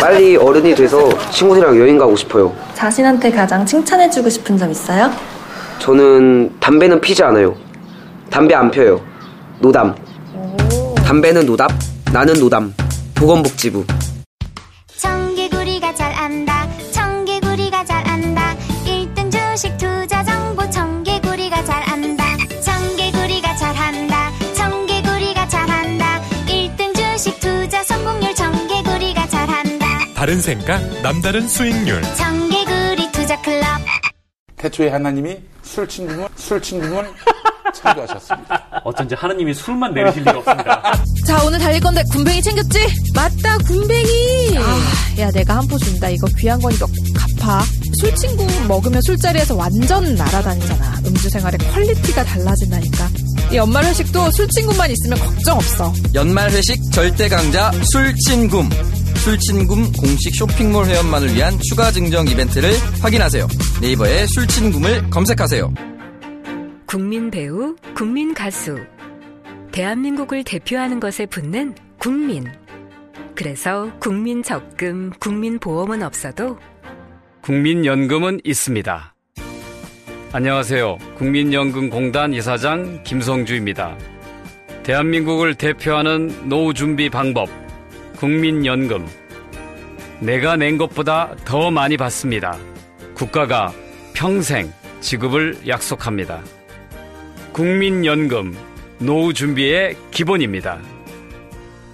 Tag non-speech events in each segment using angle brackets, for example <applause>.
빨리 어른이 돼서 친구들이랑 여행 가고 싶어요. 자신한테 가장 칭찬해주고 싶은 점 있어요? 저는 담배는 피지 않아요. 담배 안 펴요. 노담. 담배는 노답, 나는 노담. 보건복지부. 다른 생각, 남다른 수익률. 청개구리 투자 클럽 태초에 하나님이 술친굼은 술친굼은 창조하셨습니다. 어쩐지 하느님이 술만 내리실 리가 없습니다. <laughs> 자 오늘 달릴 건데 굼벵이 챙겼지? 맞다 굼벵이 아, 야 내가 한 포 준다 이거 귀한 거니까 꼭 갚아 술친굼 먹으면 술자리에서 완전 날아다니잖아 음주 생활의 quality가 달라진다니까 이 연말 회식도 술친굼만 있으면 걱정 없어 연말 회식 절대 강자 술친굼. 술친굼 공식 쇼핑몰 회원만을 위한 추가 증정 이벤트를 확인하세요. 네이버에 술친굼을 검색하세요. 국민 배우, 국민 가수. 대한민국을 대표하는 것에 붙는 국민. 그래서 국민 적금, 국민 보험은 없어도 국민연금은 있습니다. 안녕하세요. 국민연금공단 이사장 김성주입니다. 대한민국을 대표하는 노후 준비 방법, 국민연금. 내가 낸 것보다 더 많이 받습니다. 국가가 평생 지급을 약속합니다. 국민연금, 노후 준비의 기본입니다.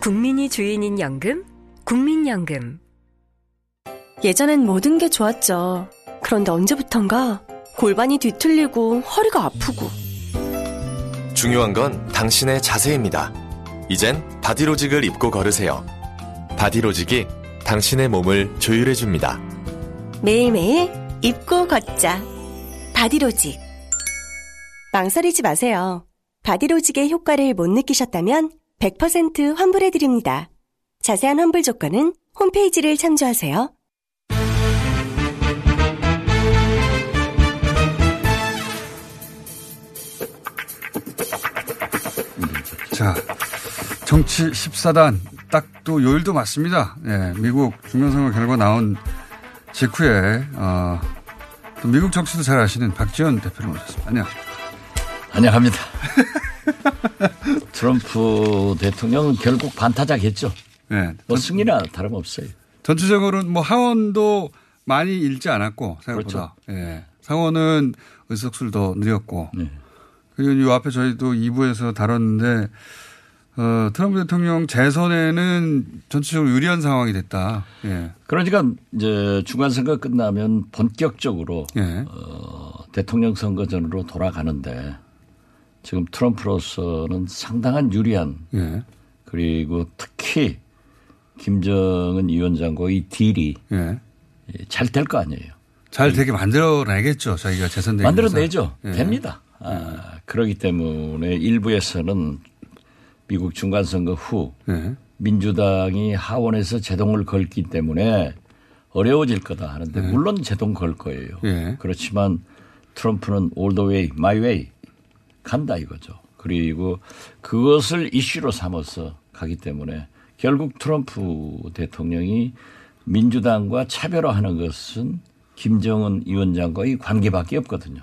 국민이 주인인 연금, 국민연금. 예전엔 모든 게 좋았죠. 그런데 언제부턴가 골반이 뒤틀리고 허리가 아프고. 중요한 건 당신의 자세입니다. 이젠 바디로직을 입고 걸으세요. 바디로직이 당신의 몸을 조율해줍니다. 매일매일 입고 걷자. 바디로직. 망설이지 마세요. 바디로직의 효과를 못 느끼셨다면 100% 환불해드립니다. 자세한 환불 조건은 홈페이지를 참조하세요. 자, 정치 14단 딱 또 요일도 맞습니다. 예, 미국 중간선거 결과 나온 직후에 어, 또 미국 정치도 잘 아시는 박지원 대표를 모셨습니다. 안녕. 안녕합니다. 트럼프 대통령은 결국 반타작했죠. 네, 뭐 승리나 다름없어요. 전체적으로는 뭐 하원도 많이 잃지 않았고 생각보다. 그렇죠. 예. 상원은 의석수도 늘렸고. 네. 그리고 이 앞에 저희도 2부에서 다뤘는데 어, 트럼프 대통령 재선에는 전체적으로 유리한 상황이 됐다. 예. 그러니까 이제 중간 선거 끝나면 본격적으로 예. 어, 대통령 선거 전으로 돌아가는데 지금 트럼프로서는 상당한 유리한 예. 그리고 특히 김정은 위원장과의 딜이 예. 잘될 거 아니에요. 잘 되게 만들어내겠죠. 저희가 재선되기 위해서. 만들어내죠. 예. 됩니다. 아, 그렇기 때문에 일부에서는 미국 중간선거 후 예. 민주당이 하원에서 제동을 걸기 때문에 어려워질 거다 하는데 예. 물론 제동 걸 거예요. 예. 그렇지만 트럼프는 all the way, my way 간다 이거죠. 그리고 그것을 이슈로 삼아서 가기 때문에 결국 트럼프 대통령이 민주당과 차별화하는 것은 김정은 위원장과의 관계밖에 없거든요.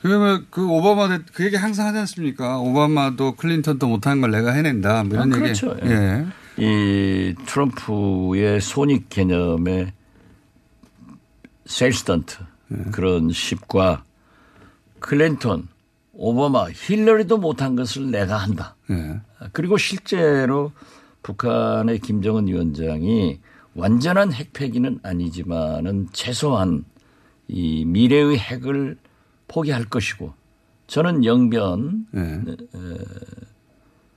그러면 그 오바마 대- 그 얘기 항상 하지 않습니까? 오바마도 클린턴도 못한 걸 내가 해낸다. 뭐 이런 아, 얘기. 그렇죠. 예. 이 트럼프의 손익 개념의 셀스턴트 그런 십과 클린턴, 오바마, 힐러리도 못한 것을 내가 한다. 예. 그리고 실제로 북한의 김정은 위원장이 완전한 핵폐기는 아니지만은 최소한 이 미래의 핵을 포기할 것이고 저는 영변 예. 어,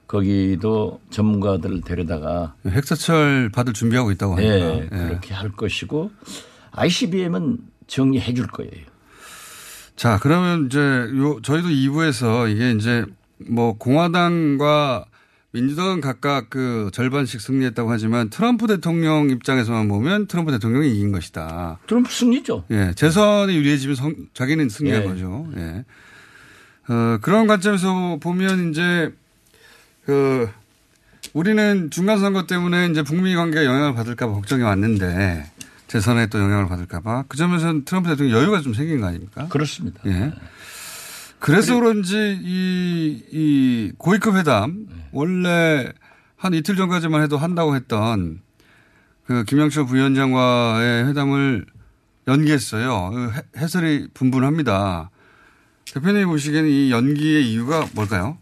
거기도 전문가들을 데려다가 핵사철 받을 준비하고 있다고 하니까. 예, 예. 그렇게 할 것이고 ICBM은 정리해 줄 거예요. 자, 그러면 이제 요 저희도 2부에서 이게 이제 뭐 공화당과 민주당은 각각 그 절반씩 승리했다고 하지만 트럼프 대통령 입장에서만 보면 트럼프 대통령이 이긴 것이다. 트럼프 승리죠. 예, 재선이 유리해지면 성- 자기는 승리한 예. 거죠. 예. 어, 그런 관점에서 보면 이제 그 우리는 중간 선거 때문에 이제 북미 관계가 영향을 받을까봐 걱정이 왔는데 재선에 또 영향을 받을까봐 그 점에서는 트럼프 대통령 여유가 좀 생긴 거 아닙니까? 그렇습니다. 예. 그래서 그런지 이, 이 고위급 회담 원래 한 이틀 전까지만 해도 한다고 했던 그 김영철 부위원장과의 회담을 연기했어요. 그 해- 해설이 분분합니다. 대표님 보시기에는 이 연기의 이유가 뭘까요?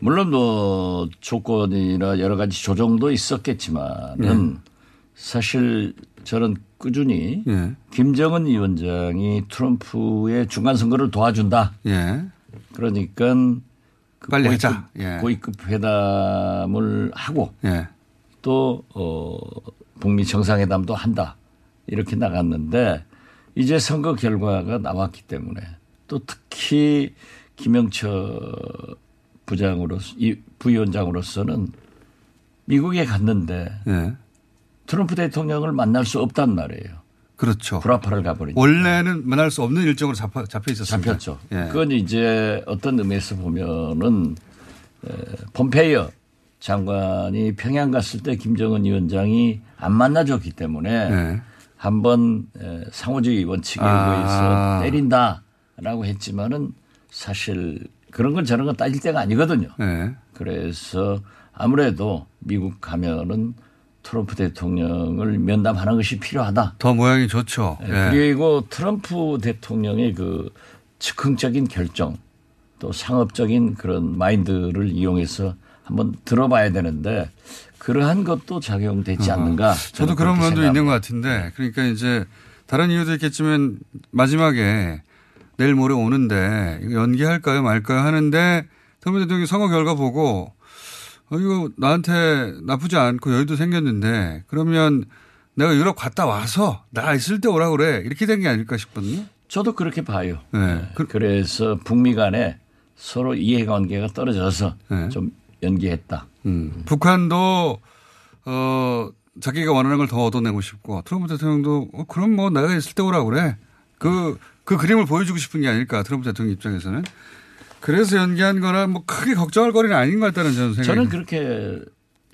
물론 뭐 조건이나 여러 가지 조정도 있었겠지만은 네. 사실 저는 꾸준히 예. 김정은 위원장이 트럼프의 중간 선거를 도와준다. 예. 그러니까 그 빨리 고위급, 하자. 예. 고위급 회담을 하고 예. 또 어, 북미 정상회담도 한다 이렇게 나갔는데 이제 선거 결과가 나왔기 때문에 또 특히 김영철 부장으로서 이 부위원장으로서는 미국에 갔는데 예. 트럼프 대통령을 만날 수 없단 말이에요. 그렇죠. 불화파를 가버리니까. 원래는 만날 수 없는 일정으로 잡혀, 잡혀 있었습니다. 잡혔죠. 예. 그건 이제 어떤 의미에서 보면은 에, 폼페이어 장관이 평양 갔을 때 김정은 위원장이 안 만나줬기 때문에 네. 한번 에, 상호주의 원칙에 아. 의해서 때린다라고 했지만은 사실 그런 건 저런 건 따질 때가 아니거든요. 예. 그래서 아무래도 미국 가면은 트럼프 대통령을 면담하는 것이 필요하다. 더 모양이 좋죠. 예, 예. 그리고 트럼프 대통령의 그 즉흥적인 결정 또 상업적인 그런 마인드를 이용해서 한번 들어봐야 되는데 그러한 것도 작용되지 않는가. 어, 저도 그런 면도 있는 것 같은데 그러니까 이제 다른 이유도 있겠지만 마지막에 내일 모레 오는데 연기할까요 말까요 하는데 트럼프 대통령이 선거 결과 보고 어, 이거 나한테 나쁘지 않고 여유도 생겼는데 그러면 내가 유럽 갔다 와서 나 있을 때 오라 그래 이렇게 된 게 아닐까 싶거든요. 저도 그렇게 봐요. 네. 그, 래서 북미 간에 서로 이해관계가 떨어져서 네. 좀 연기했다. 음. 북한도 어 자기가 원하는 걸 더 얻어내고 싶고 트럼프 대통령도 어, 그럼 뭐 내가 있을 때 오라 그래. 그, 그 그림을 보여주고 싶은 게 아닐까 트럼프 대통령 입장에서는. 그래서 연기한 거라 뭐 크게 걱정할 거리는 아닌 것 같다는 저는 생각이 저는 그렇게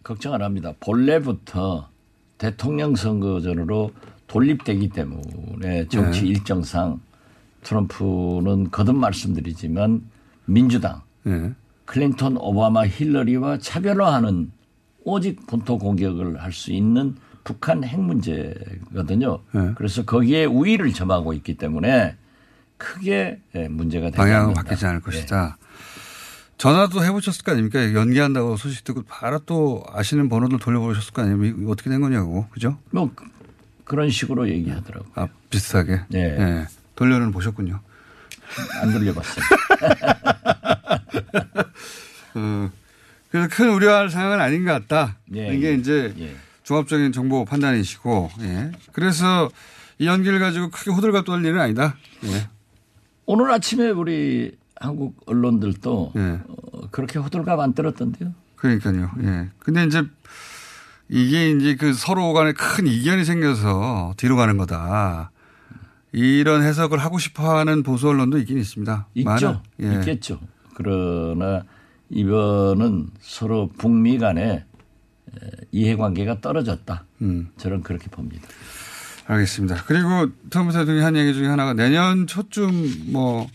걱정 안 합니다. 본래부터 대통령 선거 전으로 돌립되기 때문에 정치 네. 일정상 트럼프는 거듭 말씀드리지만 민주당, 네. 클린턴, 오바마, 힐러리와 차별화하는 오직 본토 공격을 할 수 있는 북한 핵 문제거든요. 네. 그래서 거기에 우위를 점하고 있기 때문에 크게 예, 문제가 방향은. 바뀌지 않을 네. 것이다. 전화도 해보셨을 거 아닙니까? 연기한다고 소식 듣고 바로 또 아시는 번호들 돌려보셨을 거? 이거 어떻게 된 거냐고. 그죠? 뭐 그- 그런 식으로 얘기하더라고요. 아, 비슷하게. 네. 예. 돌려는 보셨군요. 안 돌려봤어요. <laughs> 어, 그래서 큰 우려할 상황은 아닌 것 같다. 예, 이게 예, 이제 예. 종합적인 정보 판단이시고, 예. 그래서 이 연기를 가지고 크게 호들갑 떨 일은 아니다. 예. 오늘 아침에 우리 한국 언론들도 예. 어, 그렇게 호들갑 안 떨었던데요. 그러니까요. 예. 근데 이제 이게 이제 그 서로 간에 큰 이견이 생겨서 뒤로 가는 거다. 이런 해석을 하고 싶어 하는 보수 언론도 있긴 있습니다. 있죠. 예. 있겠죠. 그러나 이번은 서로 북미 간에 에, 이해관계가 떨어졌다. 음. 저는 그렇게 봅니다. 알겠습니다. 그리고 트럼프 대통령이 한 얘기 중에 하나가 내년 초쯤 뭐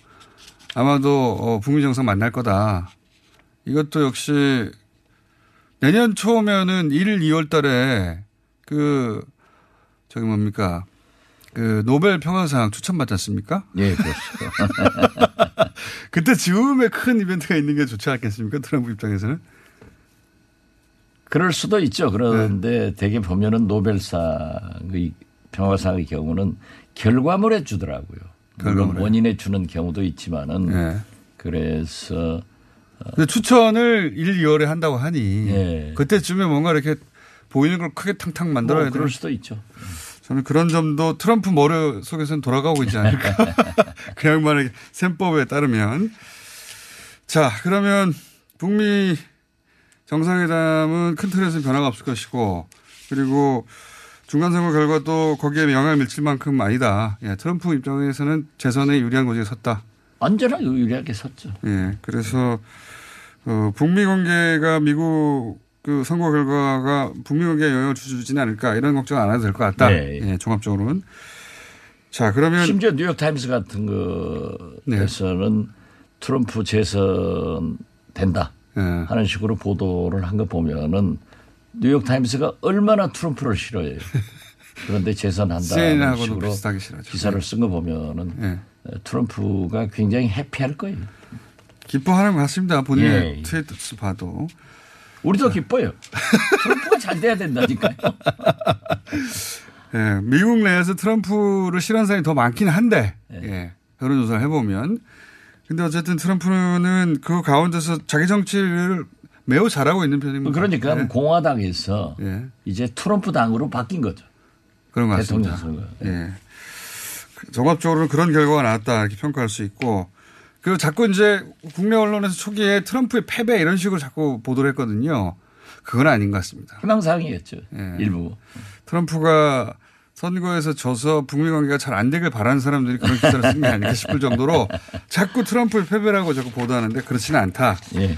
아마도 어, 북미 정상 만날 거다. 이것도 역시 내년 초면은 1, 2월 달에 그 저기 뭡니까 그 노벨 평화상 추천받지 않습니까? 예, 그렇습니다. <laughs> 그때 즈음에 큰 이벤트가 있는 게 좋지 않겠습니까? 트럼프 입장에서는. 그럴 수도 있죠. 그런데 네. 대개 보면은 노벨상 의 평화상의 경우는 결과물에 주더라고요. 물론 결과물에. 원인에 주는 경우도 있지만은 예. 그래서 근데 추천을 1, 2월에 한다고 하니 예. 그때쯤에 뭔가 이렇게 보이는 걸 크게 탕탕 만들어야 뭐 돼. 그럴 수도 있죠. 저는 그런 점도 트럼프 머리 속에서는 돌아가고 있지 않을까. <laughs> <laughs> 그 양반의 셈법에 따르면. 자, 그러면 북미 정상회담은 큰 틀에서는 변화가 없을 것이고 그리고 중간선거 결과도 거기에 영향을 미칠 만큼 아니다. 예, 트럼프 입장에서는 재선에 유리한 곳에 섰다. 언제나 유리하게 섰죠. 예, 그래서 어, 북미 관계가 미국 그 선거 결과가 북미 관계에 영향을 주지는 않을까 이런 걱정 안 해도 될 것 같다. 네. 예, 종합적으로는. 자, 그러면 심지어 뉴욕 타임스 같은 거에서는 트럼프 재선 된다 예. 하는 식으로 보도를 한 거 보면은 뉴욕 타임스가 얼마나 트럼프를 싫어해요. 그런데 재선한다는 식으로. 기사를 쓴 거 보면은 예. 트럼프가 굉장히 해피할 거예요. 기뻐하는 것 같습니다. 본인의 예. 트위터 봐도. 우리도 기뻐요. 트럼프가 잘 돼야 된다니까요. 예, 미국 내에서 트럼프를 싫어하는 사람이 더 많긴 한데, 예, 여론조사를 해보면. 근데 어쨌든 트럼프는 그 가운데서 자기 정치를 매우 잘하고 있는 편입니다. 그러니까 예. 공화당에서 예. 이제 트럼프 당으로 바뀐 거죠. 그런 것 같습니다. 대통령 선거. 예. 종합적으로는 그런 결과가 나왔다 이렇게 평가할 수 있고 그 자꾸 이제 국내 언론에서 초기에 트럼프의 패배 이런 식으로 자꾸 보도를 했거든요. 그건 아닌 것 같습니다. 희망사항이었죠. 예. 일부. 트럼프가 선거에서 져서 북미 관계가 잘 안 되길 바라는 사람들이 그런 기사를 쓴 게 아닐까 싶을 정도로 자꾸 트럼프의 패배라고 자꾸 보도하는데 그렇지는 않다. 예.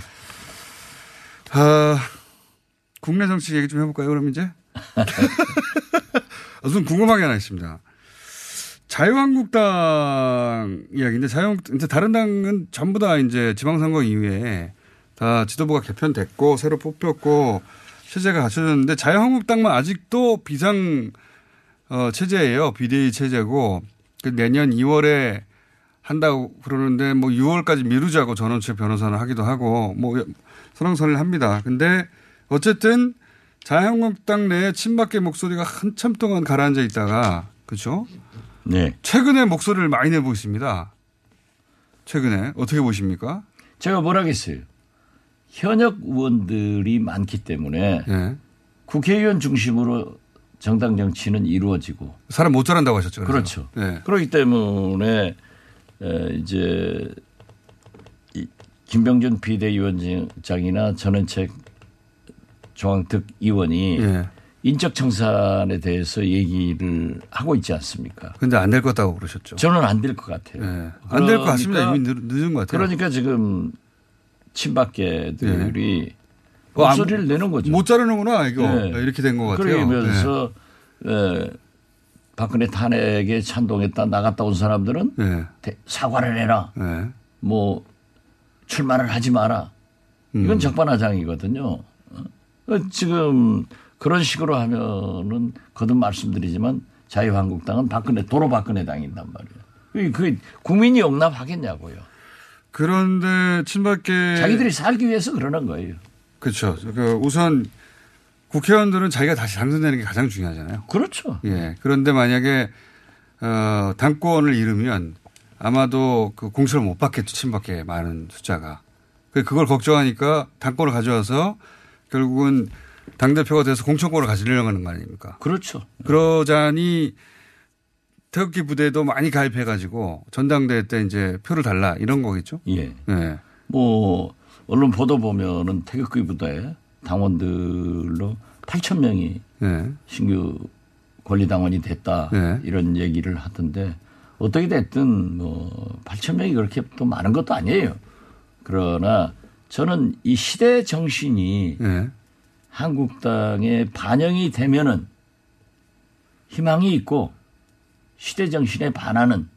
아, 국내 정치 얘기 좀 해볼까요, 그럼 이제? <laughs> 우선 궁금한 게 하나 있습니다. 자유한국당 이야기인데 자유 이제 다른 당은 전부 다 이제 지방선거 이후에 다 지도부가 개편됐고 새로 뽑혔고 체제가 갖춰졌는데 자유한국당만 아직도 비상 어, 체제예요. 비대위 체제고 그 내년 2월에 한다고 그러는데 뭐 6월까지 미루자고 전원책 변호사는 하기도 하고 뭐 선언선을 합니다. 근데 어쨌든 자유한국당 내에 친박계 목소리가 한참 동안 가라앉아 있다가 그렇죠? 네. 최근에 목소리를 많이 내고 있습니다. 최근에 어떻게 보십니까? 제가 뭐라겠어요. 현역 의원들이 많기 때문에 예. 국회의원 중심으로 정당 정치는 이루어지고 사람 못 자란다고 하셨죠. 그래서. 그렇죠. 네. 그렇기 때문에 에, 이제 이 김병준 비대위원장이나 전원책 중앙특 의원이 예. 인적 청산에 대해서 얘기를 하고 있지 않습니까? 근데 안될것 같다고 그러셨죠. 저는 안 될 것 같아요. 예. 안될 것 같습니다. 그러니까 이미 늦, 늦은 것 같아요. 그러니까 지금 친박계들이 어, 안- 목소리를 내는 거죠. 못 자르는구나 이거 네. 이렇게 된 것 같아요. 네. 그러면서 에, 박근혜 탄핵에 찬동했다 나갔다 온 사람들은 네. 대- 사과를 해라. 네. 뭐 출마를 하지 마라. 이건 음. 적반하장이거든요. 어, 지금 그런 식으로 하면은 거듭 말씀드리지만 자유한국당은 박근혜 도로 박근혜 당인단 말이에요. 그, 그 국민이 용납하겠냐고요. 그런데 친박계 자기들이 살기 위해서 그러는 거예요. 그렇죠. 그 우선 국회의원들은 자기가 다시 당선되는 게 가장 중요하잖아요. 그렇죠. 예. 그런데 만약에 어, 당권을 잃으면 아마도 그 공천을 못 받겠죠. 친박계 많은 숫자가. 그 그걸 걱정하니까 당권을 가져와서 결국은 당 대표가 돼서 공천권을 가지려고 하는 거 아닙니까? 그렇죠. 그러자니 태극기 부대도 많이 가입해가지고 전당대회 때 이제 표를 달라 이런 거겠죠? 예. 예. 뭐 언론 보도 보면은 태극기 부대 당원들로 8천 명이 예. 신규 권리당원이 됐다 네. 이런 얘기를 하던데 어떻게 됐든 뭐 8천 명이 그렇게 또 많은 것도 아니에요. 그러나 저는 이 시대 정신이 예. 한국당에 반영이 되면은 희망이 있고 시대 정신에 반하는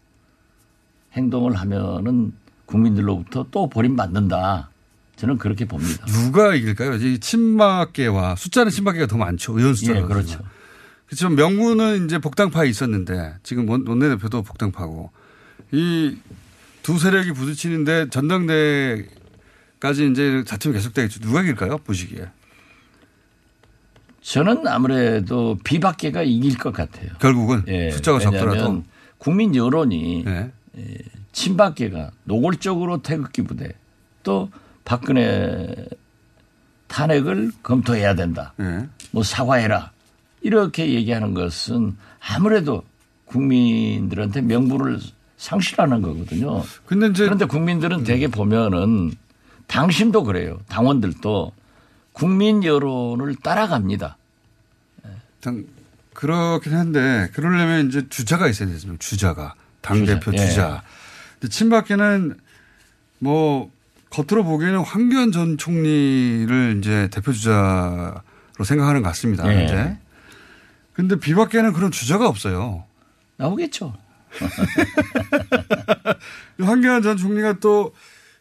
행동을 하면은 국민들로부터 또 버림받는다. 저는 그렇게 봅니다. 누가 이길까요? 이 친박계와 숫자는 친박계가 더 많죠. 의원 숫자가. 예, 그렇죠. 그렇지만 명분은 이제 복당파에 있었는데 지금 원- 원내대표도 복당파고 이 두 세력이 부딪히는데 전당대까지 이제 다툼이 계속되겠죠. 누가 이길까요? 보시기에. 저는 아무래도 비박계가 이길 것 같아요. 결국은 예, 숫자가 적더라도. 국민 여론이 네. 예, 친박계가 노골적으로 태극기 부대 또 박근혜 탄핵을 검토해야 된다. 예. 뭐 사과해라. 이렇게 얘기하는 것은 아무래도 국민들한테 명분을 상실하는 거거든요. 근데 그런데 국민들은 대개 보면은 당신도 그래요. 당원들도 국민 여론을 따라갑니다. 당, 그렇긴 한데 그러려면 이제 주자가 있어야 되죠. 주자가 당 대표 주자, 예. 주자. 근데 친박계는 뭐 겉으로 보기에는 황교안 전 총리를 이제 대표 주자로 생각하는 것 같습니다. 예. 이제. 근데 비박계는 그런 주자가 없어요. 나오겠죠. <laughs> 황교안 전 총리가 또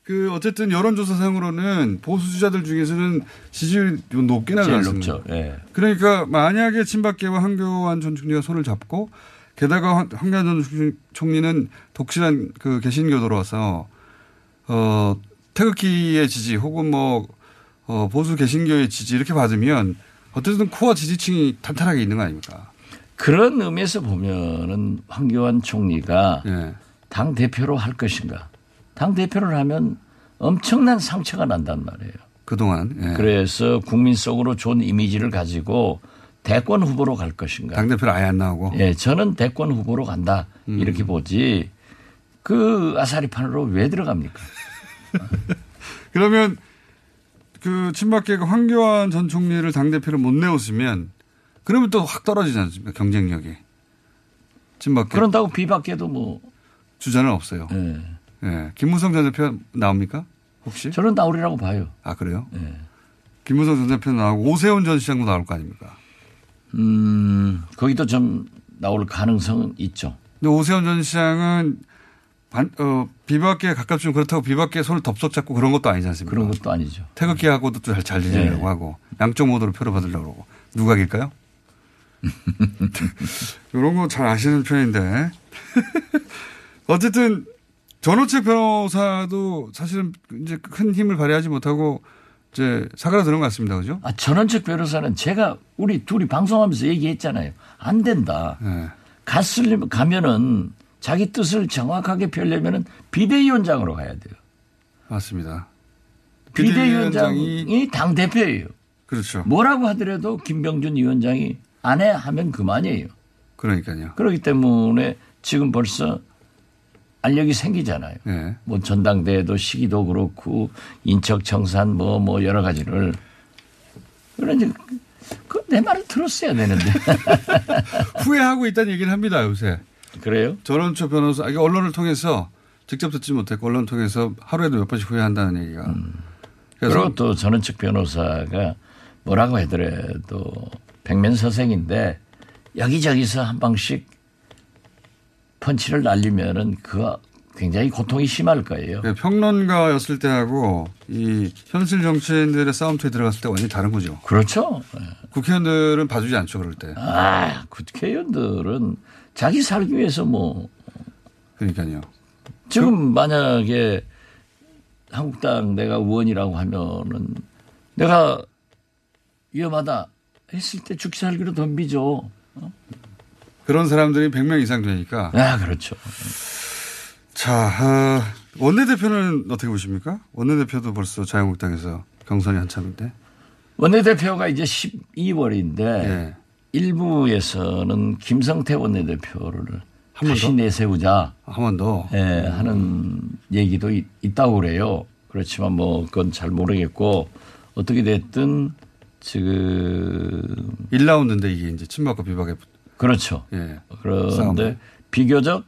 그 어쨌든 여론조사상으로는 보수 주자들 중에서는 지지율이 높게 나가습니다. 예. 그러니까 만약에 친박계와 황교안 전 총리가 손을 잡고 게다가 황- 황교안 전 총- 총리는 독실한 그 개신교도로서 어 태극기의 지지 혹은 뭐 어, 보수 개신교의 지지 이렇게 받으면 어쨌든 코어 지지층이 탄탄하게 있는 거 아닙니까? 그런 의미에서 보면은 황교안 총리가 예. 당 대표로 할 것인가? 당 대표를 하면 엄청난 상처가 난단 말이에요. 그동안 예. 그래서 국민 속으로 좋은 이미지를 가지고 대권 후보로 갈 것인가? 당 대표를 아예 안 나오고. 예, 저는 대권 후보로 간다 음. 이렇게 보지. 그 아사리판으로 왜 들어갑니까? <laughs> 그러면 그 친박계가 황교안 전 총리를 당 대표로 못 내었으면 그러면 또 확 떨어지지 않습니까 경쟁력이. 친박계. 그런다고 비박계도 뭐 주자는 없어요. 예. 예. 김무성 전 대표 나옵니까? 혹시? 저는 나오리라고 봐요. 아 그래요? 예. 김무성 전 대표 나오고 오세훈 전 시장도 나올 거 아닙니까? 음, 거기도 좀 나올 가능성은 있죠. 근데 오세훈 전 시장은 반, 어, 비박계 가깝지만 그렇다고 비박계 손을 덥석 잡고 그런 것도 아니지 않습니까? 그런 것도 아니죠. 태극기하고도 또 잘, 잘 지내려고 네. 하고 양쪽 모드로 표를 받으려고 그러고 누가 길까요? <laughs> 이런 거 잘 아시는 편인데 <laughs> 어쨌든 전호책 변호사도 사실은 이제 큰 힘을 발휘하지 못하고 이제 사과를 들은 것 같습니다. 그죠? 아, 전원책 변호사는 제가 우리 둘이 방송하면서 얘기했잖아요. 안 된다. 네. 갔을 가면은 자기 뜻을 정확하게 펴려면은 비대위원장으로 가야 돼요. 맞습니다. 비대위원장이 당 대표예요. 그렇죠. 뭐라고 하더라도 김병준 위원장이 안 해 하면 그만이에요. 그러니까요. 그렇기 때문에 지금 벌써 알력이 생기잖아요. 네. 뭐 전당대회도 시기도 그렇고 인적 청산 뭐뭐 여러 가지를 그런지 그내 말을 들었어야 되는데 <laughs> 후회하고 있다는 얘기를 합니다 요새. 그래요? 전원초 변호사, 이게 언론을 통해서 직접 듣지 못했고 언론을 통해서 하루에도 몇 번씩 후회한다는 얘기가. 그래서 그리고 또측 변호사가 뭐라고 하더라도 백면 서생인데 여기저기서 한 방씩 펀치를 날리면은 그 굉장히 고통이 심할 거예요. 그 평론가였을 때하고 이 현실 정치인들의 싸움터에 들어갔을 때 완전히 다른 거죠. 그렇죠. 국회의원들은 봐주지 않죠 그럴 때. 아, 국회의원들은 자기 살기 위해서 뭐 그러니까요. 지금 만약에 한국당 내가 의원이라고 하면은 내가 위험하다 했을 때 죽기 살기로 덤비죠. 그런 사람들이 100명 이상 되니까. 아, 그렇죠. 자, 어, 원내대표는 어떻게 보십니까? 원내대표도 벌써 자유한국당에서 경선이 한참인데. 원내대표가 이제 12월인데 예. 일부에서는 김성태 원내대표를 번 다시 더? 내세우자 한 번 더. 예, 하는 얘기도 있, 있다고 그래요. 그렇지만 뭐 그건 잘 모르겠고 어떻게 됐든 지금 1라운드인데 이게 이제 친박과 비박의 그렇죠. 예. 그런데 싸움을. 비교적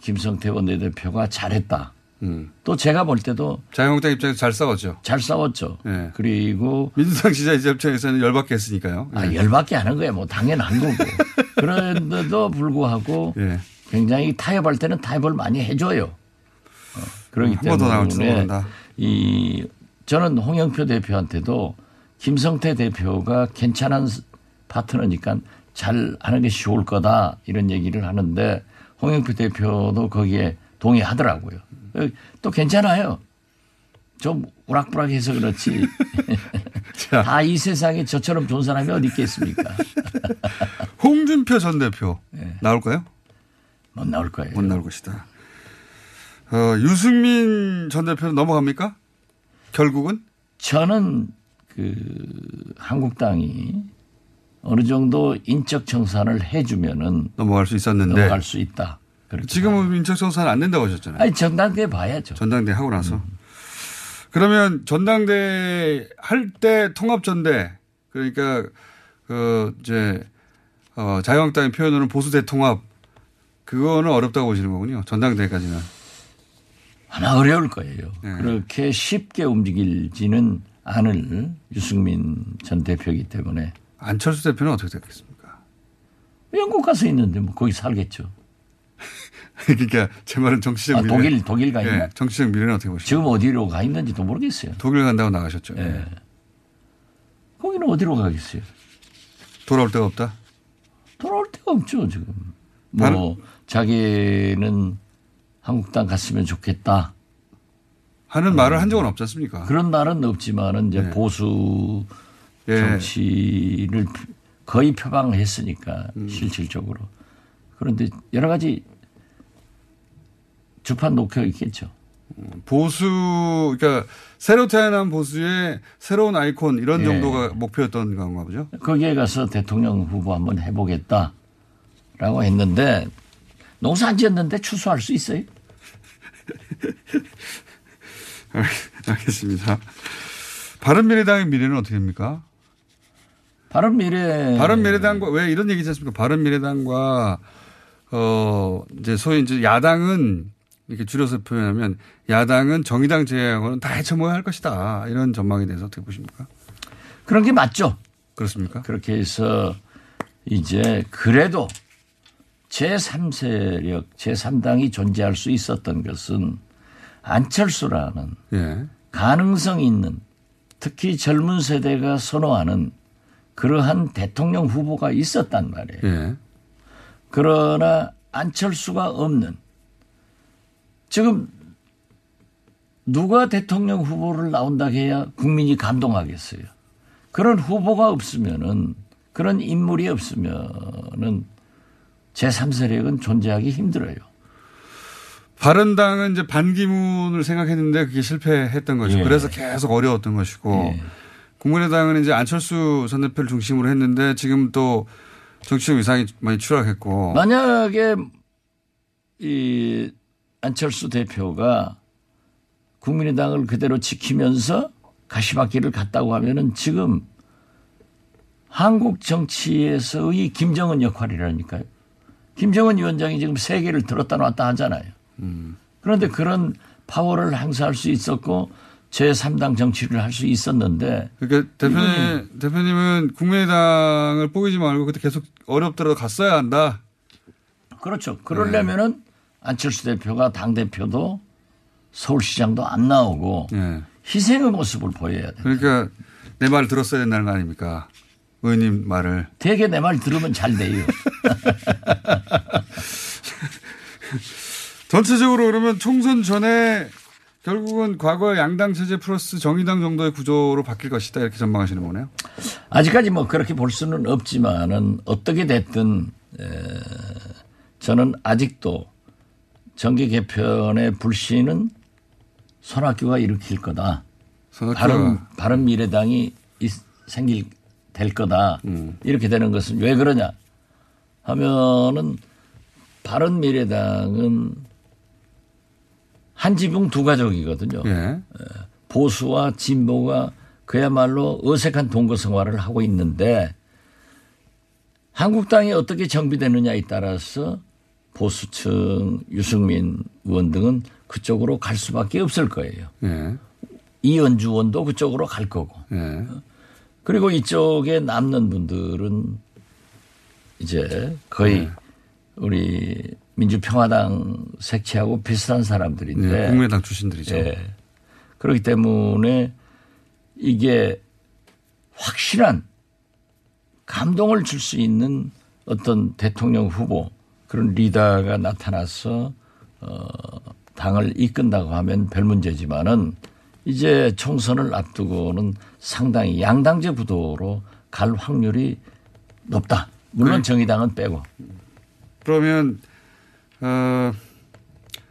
김성태 원내대표가 잘했다. 음. 또 제가 볼 때도 자유한국당 입장에서 잘 싸웠죠. 잘 싸웠죠. 예. 그리고 민주당 지자 입장에서는 열받게 했으니까요. 아, 예. 열받게 하는 거야. 뭐 당연한 거고. <laughs> 그런데도 불구하고 예. 굉장히 타협할 때는 타협을 많이 해줘요. 어, 더 나올지도 때문에. 이 저는 홍영표 대표한테도 김성태 대표가 괜찮은 파트너니까 잘 하는 게 쉬울 거다 이런 얘기를 하는데 홍영표 대표도 거기에 동의하더라고요. 또 괜찮아요. 좀 우락부락해서 그렇지. <laughs> 다 이 세상에 저처럼 좋은 사람이 어디 있겠습니까? <laughs> 홍준표 전 대표 나올까요? 못 나올 거예요. 못 나올 것이다. 어, 유승민 전 대표는 넘어갑니까? 결국은 저는 그 한국당이 어느 정도 인적 청산을 해주면은 넘어갈 수 있었는데 넘어갈 수 있다. 지금은 인적 청산 안 된다고 하셨잖아요. 아니 전당대 봐야죠. 전당대 하고 나서. 그러면 전당대 할 때 통합전대 그러니까 그 이제 어 자유한국당의 표현으로는 보수 대통합 그거는 어렵다고 보시는 거군요. 전당대까지는. 아마 어려울 거예요. 그렇게 쉽게 움직일지는 않을 유승민 전 대표이기 때문에. 안철수 대표는 어떻게 됐겠습니까? 영국 가서 있는데 뭐 거기 살겠죠. <laughs> 그러니까 제 말은 정치적 아, 미래. 독일 독일 가 있나? 예, 정치적 미래는 어떻게 보시죠? 지금 어디로 가 있는지도 모르겠어요. 독일 간다고 나가셨죠. 예. 거기는 어디로 가겠어요? 돌아올 데가 없다. 돌아올 데가 없죠 지금. 뭐 자기는 한국당 갔으면 좋겠다. 하는 말을 한 적은 없지 않습니까? 그런 말은 없지만은 이제 네. 보수 예. 정치를 거의 표방했으니까 음. 실질적으로. 그런데 여러 가지 주판 놓여 있겠죠. 보수 그러니까 새로 태어난 보수의 새로운 아이콘 이런 예. 정도가 목표였던 건가 보죠. 거기에 가서 대통령 후보 한번 해보겠다라고 했는데 농사 안 지었는데 추수할 수 있어요? <laughs> 알겠습니다. 바른미래당의 미래는 어떻게 됩니까? 바른미래 바른미래당과 왜 이런 얘기지 않습니까? 바른미래당과 어 이제 소위 이제 야당은 이렇게 줄여서 표현하면 야당은 정의당 제외하고는 다 헤쳐모여야 할 것이다 이런 전망에 대해서 어떻게 보십니까? 그런 게 맞죠. 그렇습니까? 그렇게 해서 이제 그래도 제3세력, 제3당이 존재할 수 있었던 것은 안철수라는 예. 가능성 있는 특히 젊은 세대가 선호하는 그러한 대통령 후보가 있었단 말이에요. 예. 그러나 안철수가 없는 지금 누가 대통령 후보를 나온다고 해야 국민이 감동하겠어요. 그런 후보가 없으면은 그런 인물이 없으면은 제3세력은 존재하기 힘들어요. 바른당은 이제 반기문을 생각했는데 그게 실패했던 거죠. 예. 그래서 계속 어려웠던 것이고 국민의당은 이제 안철수 전 대표를 중심으로 했는데 지금 또 정치적 위상이 많이 추락했고 만약에 이 안철수 대표가 국민의당을 그대로 지키면서 가시밭길을 갔다고 하면은 지금 한국 정치에서의 김정은 역할이라니까요. 김정은 위원장이 지금 세계를 들었다 놨다 하잖아요. 그런데 그런 파워를 행사할 수 있었고 제3당 정치를 할 수 있었는데 그러니까 대표님, 대표님은 국민의당을 뽀기지 말고 그때 계속 어렵더라도 갔어야 한다. 그렇죠. 그러려면은 안철수 대표가 당 대표도 서울시장도 안 나오고 희생의 모습을 보여야 돼. 그러니까 내 말 들었어야 된다는 거 아닙니까? 의원님 말을. 되게 내 말 들으면 잘 돼요. <laughs> 전체적으로 그러면 총선 전에 결국은 과거 양당 체제 플러스 정의당 정도의 구조로 바뀔 것이다 이렇게 전망하시는 거네요. 아직까지 뭐 그렇게 볼 수는 없지만은 어떻게 됐든 에, 저는 아직도 정계 개편의 불씨는 손학규가 일으킬 거다. 손학규가- 바른 바른 미래당이 있- 생길 될 거다. 음. 이렇게 되는 것은 왜 그러냐 하면은 바른 미래당은 한 지붕 두 가족이거든요. 예. 보수와 진보가 그야말로 어색한 동거 생활을 하고 있는데 한국당이 어떻게 정비되느냐에 따라서 보수층 유승민 의원 등은 그쪽으로 갈 수밖에 없을 거예요. 예. 이은주 의원도 그쪽으로 갈 거고. 예. 그리고 이쪽에 남는 분들은 이제 거의 네. 우리 민주평화당 색채하고 비슷한 사람들인데. 네, 국민의당 출신들이죠. 예. 그렇기 때문에 이게 확실한 감동을 줄 수 있는 어떤 대통령 후보 그런 리더가 나타나서 어, 당을 이끈다고 하면 별 문제지만은 이제 총선을 앞두고는 상당히 양당제 구도로 갈 확률이 높다. 물론 네. 정의당은 빼고. 그러면 어,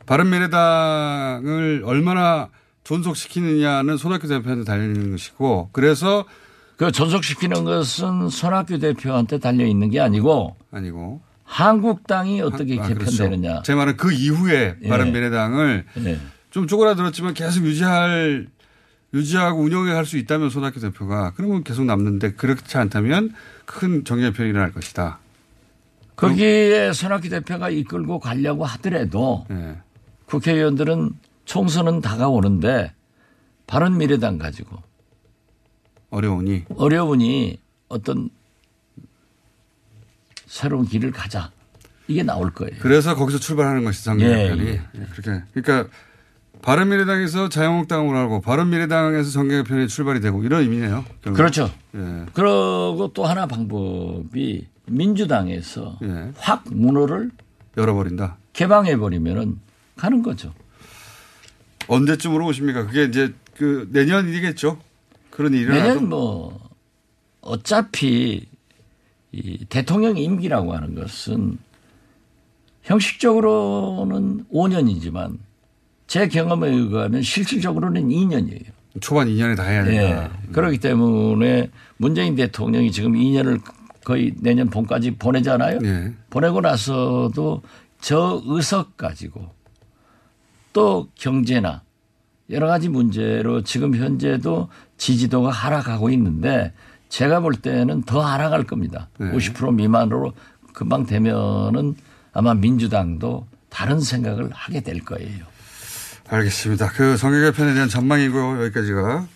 바른미래당을 얼마나 존속시키느냐는 손학규 대표한테 달리는 것이고 그래서 그 존속시키는 것은 손학규 대표한테 달려 있는 게 아니고 아니고 한국당이 어떻게 아, 개편되느냐. 그렇죠. 제 말은 그 이후에 예. 바른미래당을 예. 좀 쪼그라들었지만 계속 유지할 유지하고 운영해 갈 수 있다면 손학규 대표가 그러면 계속 남는데 그렇지 않다면 큰 정계 편이 일어날 것이다. 거기에 손학규 대표가 이끌고 가려고 하더라도 예. 국회의원들은 총선은 다가오는데 바른 미래당 가지고 어려우니 어려우니 어떤 새로운 길을 가자 이게 나올 거예요. 그래서 거기서 출발하는 것이 예, 정계편이 예. 그렇게 그러니까 바른 미래당에서 자유한국당으로 하고 바른 미래당에서 정계편이 출발이 되고 이런 의미네요. 결국. 그렇죠. 예. 그리고 또 하나 방법이 민주당에서 예. 확 문호를 열어버린다. 개방해 버리면은 가는 거죠. 언제쯤으로 오십니까? 그게 이제 그 내년이겠죠. 그런 일이 내년 뭐 어차피 이 대통령 임기라고 하는 것은 형식적으로는 5년이지만 제 경험에 의하면 실질적으로는 2년이에요. 초반 2년에 다 해야 된다. 예. 그렇기 때문에 문재인 대통령이 지금 2년을 거의 내년 봄까지 보내잖아요. 예. 보내고 나서도 저 의석 가지고 또 경제나 여러 가지 문제로 지금 현재도 지지도가 하락하고 있는데 제가 볼 때는 더 하락할 겁니다. 네. 50% 미만으로 금방 되면은 아마 민주당도 다른 생각을 하게 될 거예요. 알겠습니다. 그 정계개편에 대한 전망이고요. 여기까지가.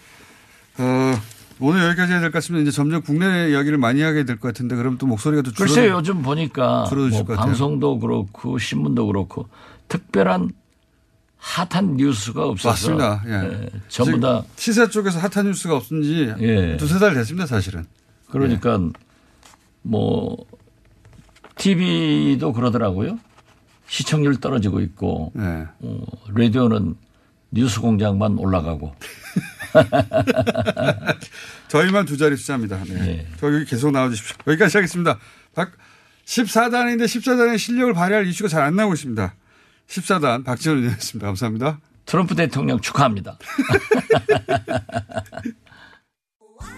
어, 오늘 여기까지 해야 될 것 같습니다. 이제 점점 국내 이야기를 많이 하게 될 것 같은데 그럼 또 목소리가 또 줄어 글쎄요, 요즘 보니까 뭐것 같아요. 방송도 그렇고 신문도 그렇고 특별한 핫한 뉴스가 없어서 맞습니다. 예. 예, 전부 다 시사 쪽에서 핫한 뉴스가 없은 지 예. 두세 달 됐습니다, 사실은. 그러니까 네. 뭐 TV도 그러더라고요. 시청률 떨어지고 있고 네. 어, 라디오는 뉴스 공장만 올라가고 <laughs> <laughs> 저희만 두 자리 숫자입니다. 네. 저 여기 계속 나와주십시오. 여기까지 하겠습니다. 박 14단인데 14단의 실력을 발휘할 이슈가 잘 안 나오고 있습니다. 14단 박지원 의원이었습니다. 감사합니다. 트럼프 대통령 축하합니다. <laughs>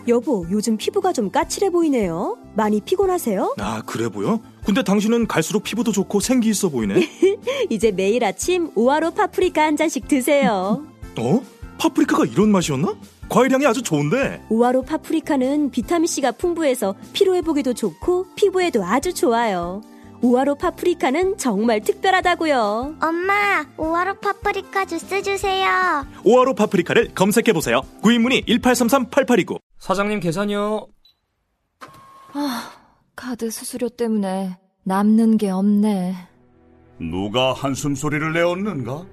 여보, 요즘 피부가 좀 까칠해 보이네요. 많이 피곤하세요? 아, 그래 보여? 근데 당신은 갈수록 피부도 좋고 생기 있어 보이네. <laughs> 이제 매일 아침 오아로 파프리카 한 잔씩 드세요. 어? 파프리카가 이런 맛이었나? 과일향이 아주 좋은데. 오아로 파프리카는 비타민C가 풍부해서 피로회복에도 좋고 피부에도 아주 좋아요. 오아로 파프리카는 정말 특별하다고요. 엄마, 오아로 파프리카 주스 주세요. 오아로 파프리카를 검색해 보세요. 구입 문의 1833-8829. 사장님 계산이요. 아, 카드 수수료 때문에 남는 게 없네. 누가 한숨 소리를 내었는가?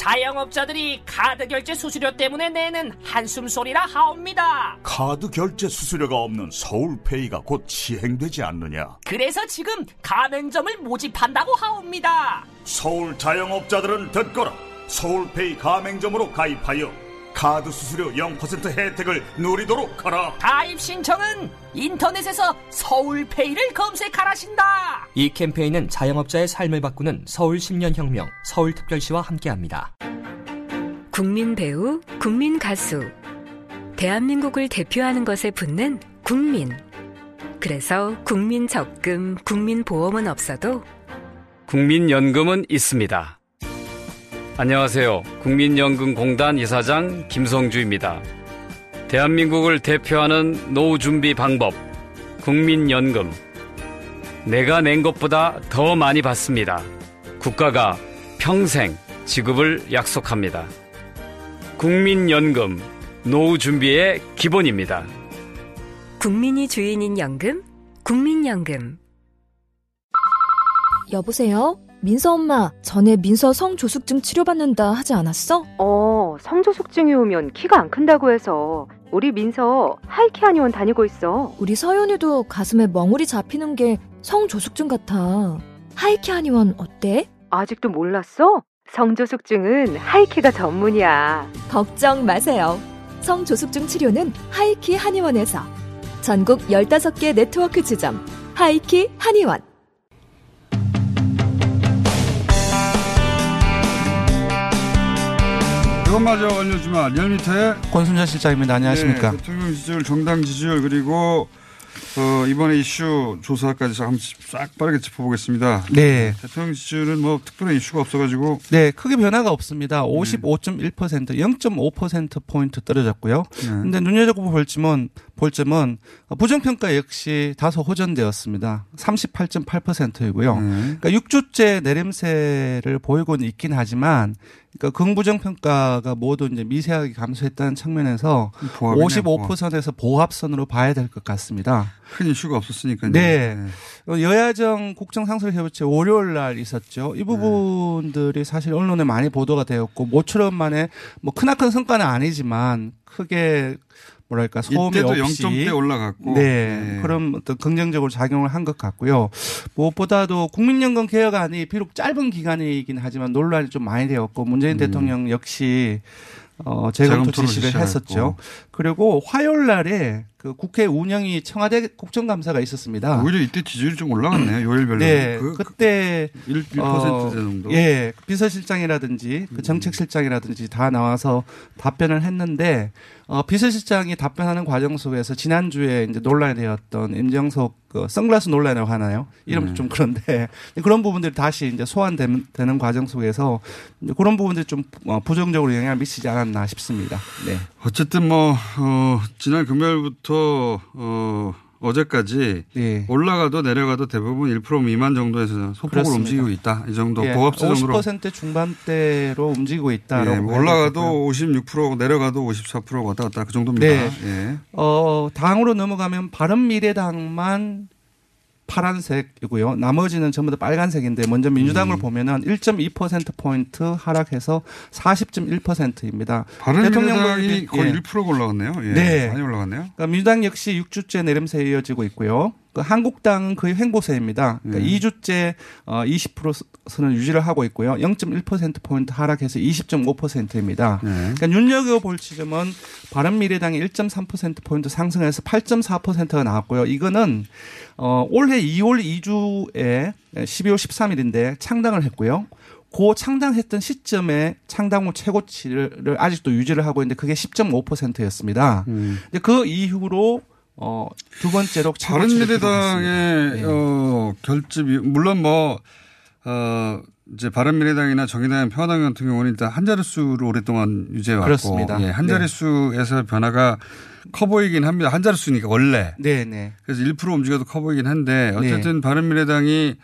자영업자들이 카드 결제 수수료 때문에 내는 한숨 소리라 하옵니다. 카드 결제 수수료가 없는 서울페이가 곧 시행되지 않느냐? 그래서 지금 가맹점을 모집한다고 하옵니다. 서울 자영업자들은 듣거라. 서울페이 가맹점으로 가입하여 카드 수수료 0% 혜택을 누리도록 하라. 가입 신청은 인터넷에서 서울페이를 검색하라신다. 이 캠페인은 자영업자의 삶을 바꾸는 서울 10년 혁명 서울특별시와 함께합니다. 국민 배우, 국민 가수. 대한민국을 대표하는 것에 붙는 국민. 그래서 국민 적금, 국민 보험은 없어도 국민연금은 있습니다. 안녕하세요. 국민연금공단 이사장 김성주입니다. 대한민국을 대표하는 노후 준비 방법, 국민연금. 내가 낸 것보다 더 많이 받습니다. 국가가 평생 지급을 약속합니다. 국민연금, 노후 준비의 기본입니다. 국민이 주인인 연금, 국민연금. 여보세요? 민서 엄마, 전에 민서 성조숙증 치료받는다 하지 않았어? 어, 성조숙증이 오면 키가 안 큰다고 해서 우리 민서 하이키 한의원 다니고 있어. 우리 서연이도 가슴에 멍울이 잡히는 게 성조숙증 같아. 하이키 한의원 어때? 아직도 몰랐어? 성조숙증은 하이키가 전문이야. 걱정 마세요. 성조숙증 치료는 하이키 한의원에서 전국 15개 네트워크 지점 하이키 한의원 그것마저 알려주마. 리얼미터의 권순정 실장입니다. 안녕하십니까. 네, 대통령 지지율, 정당 지지율 그리고 어, 이번에 이슈 조사까지 한번 싹 빠르게 짚어보겠습니다. 네. 대통령 지지율은 뭐 특별한 이슈가 없어가지고 네, 크게 변화가 없습니다. 55.1%, 0.5%포인트 떨어졌고요. 네. 근데 눈여겨볼 점은, 볼 점은 부정평가 역시 다소 호전되었습니다. 38.8%이고요. 네. 그러니까 6주째 내림세를 보이고는 있긴 하지만 그러니까 긍부정평가가 모두 이제 미세하게 감소했다는 측면에서 보합이네요, 55%에서 보합 선으로 봐야 될 것 같습니다. 큰 이슈가 없었으니까요. 네. 어, 여야정 국정상설협의체 월요일 날 있었죠. 네. 이 부분들이 사실 언론에 많이 보도가 되었고 모처럼 만에 뭐 크나큰 성과는 아니지만 크게 뭐랄까 소음이 이때도 없이 0점대 올라갔고. 네, 네. 그런 어떤 긍정적으로 작용을 한 것 같고요. 무엇보다도 국민연금 개혁안이 비록 짧은 기간이긴 하지만 논란이 좀 많이 되었고 문재인 대통령 역시 어, 재검토 지시를. 했었죠. 그리고 화요일 날에 그 국회 운영이 청와대 국정감사가 있었습니다. 오히려 이때 지지율이 좀 올라갔네요. 요일별로. 네, 그- 그, 때 1, 1% 어, 정도. 예, 비서실장이라든지 그 정책실장이라든지 다 나와서 답변을 했는데 어, 비서실장이 답변하는 과정 속에서 지난주에 이제 논란이 되었던 임정석 그 선글라스 논란이라고 하나요? 이름도 네. 좀 그런데 <laughs> 그런 부분들이 다시 이제 소환되는 되는 과정 속에서 이제 그런 부분들이 좀 어, 부정적으로 영향을 미치지 않았나 싶습니다. 네. 어쨌든 뭐, 어, 지난 금요일부터, 어, 어제까지 올라가도 내려가도 대부분 1% 미만 정도에서 소폭으로 그렇습니다. 움직이고 있다. 이 정도 예, 고압수 정도로. 50% 중반대로 움직이고 있다라고 예. 올라가도 56% 내려가도 54% 왔다 갔다 그 정도입니다. 네. 예. 어, 당으로 넘어가면 바른 미래당만 파란색이고요. 나머지는 전부 다 빨간색인데 먼저 민주당을 음. 보면은 1.2%포인트 하락해서 40.1%입니다. 바른미래당이 거의 1%가 올라갔네요. 예. 네. 많이 올라갔네요. 그러니까 민주당 역시 6주째 내림세 이어지고 있고요. 그 한국당은 거의 횡보세입니다. 그러니까 음. 2주째 어 20%선을 유지를 하고 있고요. 0.1%포인트 하락해서 20.5%입니다. 네. 그러니까 눈여겨볼 지점은 바른미래당이 1.3%포인트 상승해서 8.4%가 나왔고요. 이거는 어 올해 2월 2주에 12월 13일인데 창당을 했고요. 그 창당했던 시점에 창당 후 최고치를 아직도 유지를 하고 있는데 그게 10.5%였습니다. 이제 그 이후로 어, 두 번째로 바른미래당의. 예. 어, 결집이 물론 뭐 어, 이제 바른미래당이나 정의당, 평화당 같은 경우는 일단 한 자릿수로 오랫동안 유지해 왔고 그렇습니다. 예, 한 네. 자릿수에서 변화가 커 보이긴 합니다. 한 자릿수니까 원래. 네, 네. 그래서 1% 움직여도 커 보이긴 한데 어쨌든 바른미래당이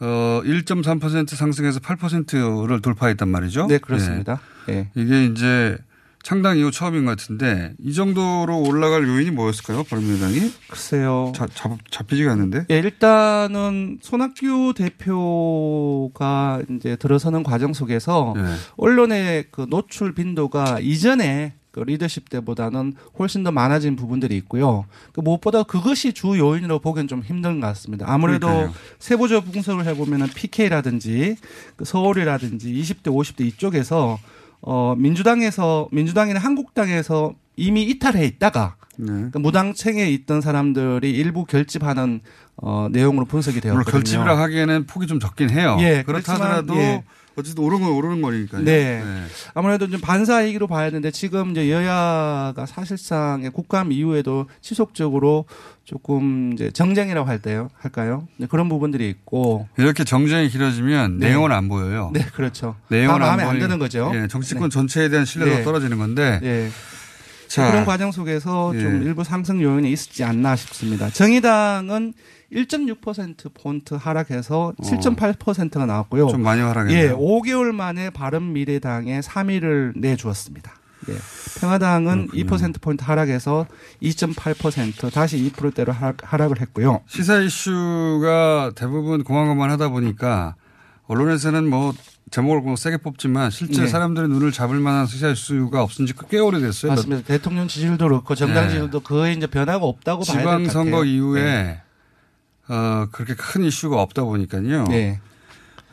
어, 1.3% 상승해서 8%를 돌파했단 말이죠. 네, 그렇습니다. 예. 이게 이제 창당 이후 처음인 것 같은데 이 정도로 올라갈 요인이 뭐였을까요? 바른미래당이? 글쎄요. 자, 잡, 잡히지가 않는데. 예, 일단은 손학규 대표가 이제 들어서는 과정 속에서 네. 언론의 그 노출 빈도가 이전에 그 리더십 때보다는 훨씬 더 많아진 부분들이 있고요. 그 무엇보다 그것이 주 요인으로 보기엔 좀 힘든 것 같습니다. 아무래도 그러니까요. 세부적 분석을 해보면은 PK라든지 그 서울이라든지 20대, 50대 이쪽에서 어, 민주당에서, 민주당이나 한국당에서 이미 이탈해 있다가 네. 그러니까 무당층에 있던 사람들이 일부 결집하는 어, 내용으로 분석이 물론 되었거든요. 결집이라 하기에는 폭이 좀 적긴 해요. 예, 그렇다 그렇지만, 하더라도 예. 어쨌든 오른 건 오르는 거니까요. 네. 아무래도 좀 반사이기로 봐야 되는데 지금 이제 여야가 사실상의 국감 이후에도 지속적으로 조금 이제 정쟁이라고 할 때요 할까요? 네, 그런 부분들이 있고 이렇게 정쟁이 길어지면 네. 내용은 안 보여요. 네, 그렇죠. 내용은 다 마음에 안 보이고, 드는 거죠. 예, 정치권 네. 전체에 대한 신뢰도가 네. 떨어지는 건데. 네. 자. 그런 과정 속에서 좀 예. 일부 상승 요인이 있었지 않나 싶습니다. 정의당은 1.6% 포인트 하락해서 7.8%가 나왔고요. 어. 좀 많이 하락했네요. 예, 5개월 만에 바른 미래당에 3위를 내주었습니다. 예. 평화당은 2% 포인트 하락해서 2.8% 다시 2%대로 하락, 을 했고요. 시사 이슈가 대부분 고만고만하다 보니까 언론에서는 뭐 제목을 보고 세게 뽑지만 실제 네. 사람들의 눈을 잡을 만한 시사 이슈가 없은 지꽤 오래됐어요. 맞습니다. 대통령 지지율도 그렇고 정당 네. 지지율도 거의 이제 변화가 없다고 봐야 될것 같아요. 지방선거 이후에 네. 어, 그렇게 큰 이슈가 없다 보니까요. 네.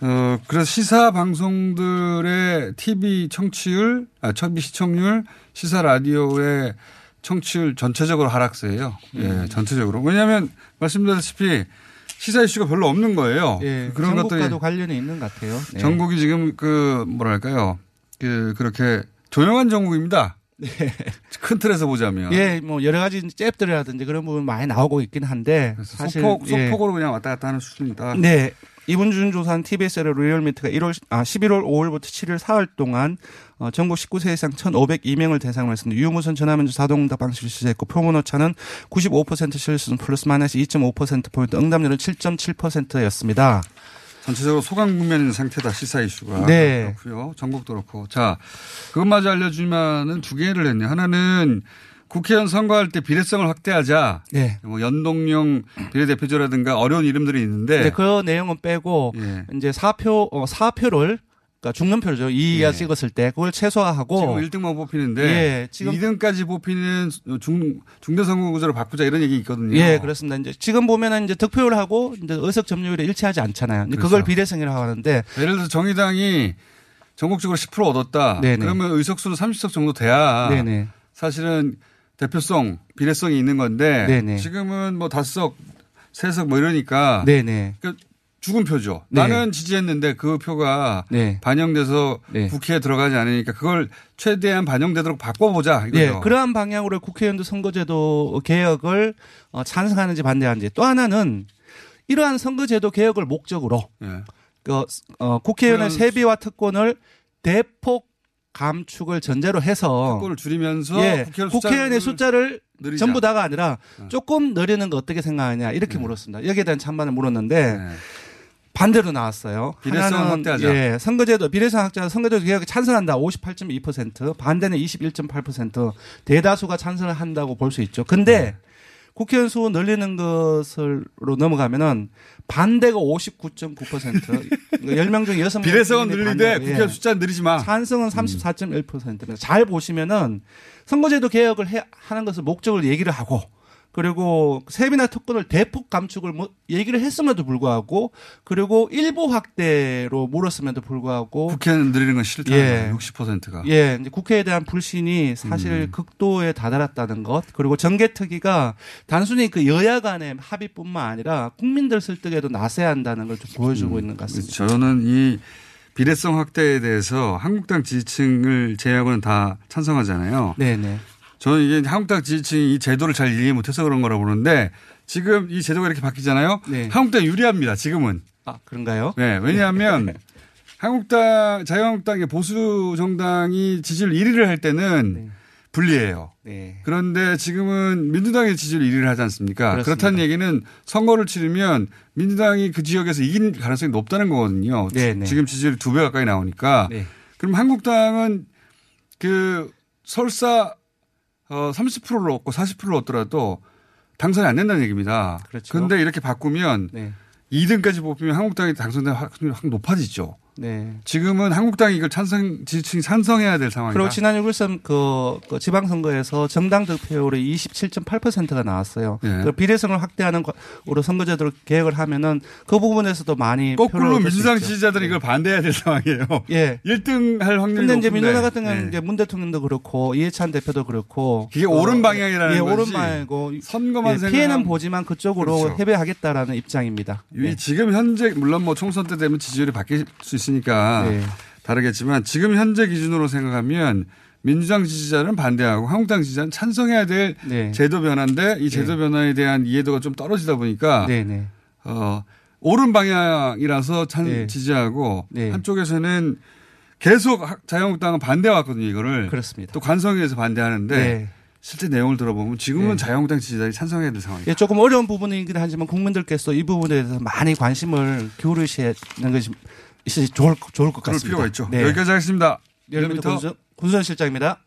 어, 그래서 시사 방송들의 TV 청취율, 아, TV 시청률, 시사 라디오의 청취율 전체적으로 하락세예요. 음. 예, 전체적으로. 왜냐하면 말씀드렸다시피 시사 이슈가 별로 없는 거예요. 예, 그런 것들이 관련이 있는 것 같아요. 네. 전국이 지금 그 뭐랄까요, 그 그렇게 조용한 정국입니다. 큰 틀에서 보자면. 예, 뭐 여러 가지 잽들이라든지 그런 부분 많이 나오고 있긴 한데 사실 소폭, 예. 소폭으로 그냥 왔다 갔다 하는 수준이다. 네. 이번 주 조사는 TBS의 리얼미터가 1월 아 11월 5일부터 7일 사흘 동안 어, 전국 19세 이상 1,502명을 대상으로 했습니다. 유무선 전화면접 자동응답 방식을 시작했고 표본 오차는 95% 실수는 플러스 마이너스 2.5% 포인트, 응답률은 7.7%였습니다. 전체적으로 소강 국면인 상태다 시사 이슈가 네. 그렇고요. 전국도 그렇고 자 그것마저 알려주면은 두 개를 했네요. 하나는 국회의원 선거할 때 비례성을 확대하자. 네. 뭐 연동형 비례대표제라든가 어려운 이름들이 있는데 네, 그 내용은 빼고 예. 이제 사표 어, 사표를 그러니까 죽는 표죠. 이가 예. 찍었을 때 그걸 최소화하고 지금 1등만 뽑히는데 예, 지금 2등까지 뽑히는 중 중대 선거구제로 바꾸자 이런 얘기 있거든요. 예, 그렇습니다. 이제 지금 보면은 이제 득표율 하고 이제 의석 점유율이 일치하지 않잖아요. 이제 그걸 그렇죠. 비례성이라고 하는데 예를 들어서 정의당이 전국적으로 10% 얻었다. 네네. 그러면 의석수는 30석 정도 돼야 네네. 사실은 대표성, 비례성이 있는 건데 네네. 지금은 뭐 다섯 석, 세석 뭐 이러니까 네네. 그러니까 죽은 표죠. 네. 나는 지지했는데 그 표가 네. 반영돼서 국회에 들어가지 않으니까 그걸 최대한 반영되도록 바꿔보자 이거죠. 예, 그러한 방향으로 국회의원도 선거제도 개혁을 어, 찬성하는지 반대하는지 또 하나는 이러한 선거제도 개혁을 목적으로 예. 그, 어, 국회의원의 세비와 특권을 대폭 감축을 전제로 해서 특권을 줄이면서 예, 국회의원 국회의원의 숫자를 늘리자. 전부 다가 아니라 조금 늘리는 거 어떻게 생각하냐 이렇게 물었습니다. 여기에 대한 찬반을 물었는데 반대로 나왔어요. 비례성을 하나는, 확대하자. 예, 선거제도 비례성 확대자 선거제도 개혁에 찬성한다 58.2% 반대는 21.8% 대다수가 찬성을 한다고 볼 수 있죠. 근데 네. 국회의원 수 늘리는 것으로 넘어가면은 반대가 59.9%. 그러니까 10명 중에 6명. 비례성은 늘리되 국회의원 숫자 늘리지 마. 찬성은 34.1%입니다. 잘 보시면은 선거제도 개혁을 해, 하는 것을 목적을 얘기를 하고 그리고 세비나 특권을 대폭 감축을 뭐 얘기를 했음에도 불구하고 그리고 일부 확대로 물었음에도 불구하고 국회의원 늘리는 건 싫다. 예. 60%가. 예, 이제 국회에 대한 불신이 사실 음. 극도에 다다랐다는 것, 그리고 정개특위가 단순히 그 여야 간의 합의뿐만 아니라 국민들 설득에도 나서야 한다는 걸 좀 보여주고 있는 것 같습니다. 저는 이 비례성 확대에 대해서 한국당 지지층을 제외하고는 다 찬성하잖아요. 네네. 저는 이게 한국당 지지층이 이 제도를 잘 이해 못해서 그런 거라고 보는데 지금 이 제도가 이렇게 바뀌잖아요. 한국당 유리합니다. 지금은. 아 그런가요? 네, 왜냐하면 한국당 자유한국당의 보수 정당이 지지율 1위를 할 때는 불리해요. 네. 그런데 지금은 민주당의 지지율 1위를 하지 않습니까? 그렇습니다. 그렇다는 얘기는 선거를 치르면 민주당이 그 지역에서 이긴 가능성이 높다는 거거든요. 네, 네. 지금 지지율이 두 배 가까이 나오니까. 네. 그럼 한국당은 그 설사 어 30%를 얻고 40%를 얻더라도 당선이 안 된다는 얘기입니다. 그렇죠. 그런데 이렇게 바꾸면 네. 2등까지 뽑히면 한국당이 당선될 확률이 확 높아지죠. 네. 지금은 한국당이 이걸 찬성 지지층이 찬성해야 될 상황이다. 그리고 지난 6.13 그, 그 지방선거에서 정당 득표율이 27.8%가 나왔어요. 예. 그 비례성을 확대하는 거로 선거제도를 개혁을 하면은 그 부분에서도 많이 거꾸로 민주당. 지지자들이 이걸 반대해야 될 상황이에요. 예. 1등 할 확률이 근데 이제. 민주당 같은 경우는 예. 이제 문 대통령도 그렇고 이해찬 대표도 그렇고 그게 옳은 방향이라는 예, 거지. 옳은 방향이고 선거만 예, 피해는 보지만 그쪽으로 그렇죠. 협의하겠다라는 입장입니다. 이 지금 현재 물론 뭐 총선 때 되면 지지율이 바뀔 수 있 으니까 네. 다르겠지만 지금 현재 기준으로 생각하면 민주당 지지자는 반대하고 한국당 지지자는 찬성해야 될 네. 제도 변화인데 이 제도 변화에 대한 이해도가 좀 떨어지다 보니까 네네. 어, 옳은 방향이라서 찬 네. 지지하고 네. 한쪽에서는 계속 하- 자유한국당은 반대해 왔거든요 이거를 그렇습니다. 또 관성위에서 반대하는데 네. 실제 내용을 들어보면 지금은 네. 자유한국당 지지자들이 찬성해야 될 상황이에요. 예, 조금 어려운 부분이긴 하지만 국민들께서 이 부분에 대해서 많이 관심을 기울이시는 것이 있으시 좋을, 좋을 것 같습니다. 필요가 있죠. 네. 여기까지 하겠습니다. 열미터 군수, 군수현 실장입니다.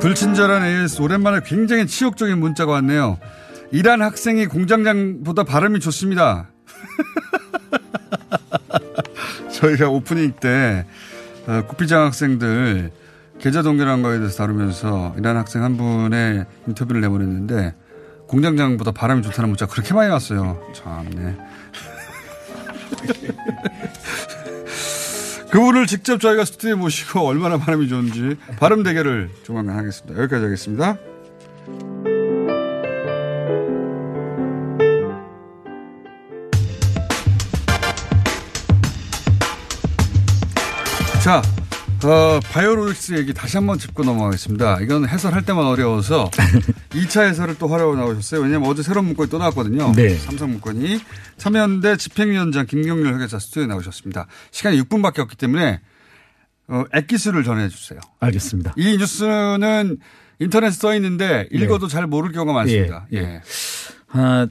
불친절한 AS 오랜만에 굉장히 치욕적인 문자가 왔네요. 이란 학생이 공장장보다 발음이 좋습니다. <laughs> 저희가 오프닝 때 어, 구피장 학생들 계좌 동결한 거에 대해서 다루면서 이란 학생 한 분의 인터뷰를 내보냈는데 공장장보다 바람이 좋다는 문자 그렇게 많이 왔어요. 참네. <laughs> 그분을 직접 저희가 스튜디오에 모시고 얼마나 발음이 좋은지 발음 대결을 조만간 하겠습니다. 여기까지 하겠습니다. 자, 어, 바이오로직스 얘기 다시 한번 짚고 넘어가겠습니다. 이건 해설할 때만 어려워서 <laughs> 2차 해설을 또 하려고 나오셨어요. 왜냐면 어제 새로운 문건이 또 나왔거든요. 네. 삼성 문건이 참여연대 집행위원장 김경률 회계사 스튜디오에 나오셨습니다. 시간이 6분밖에 없기 때문에 어, 액기스를 전해 주세요. 알겠습니다. 이 뉴스는 인터넷에 써 있는데 읽어도 잘 모를 경우가 많습니다. 예, 예. 예. 아,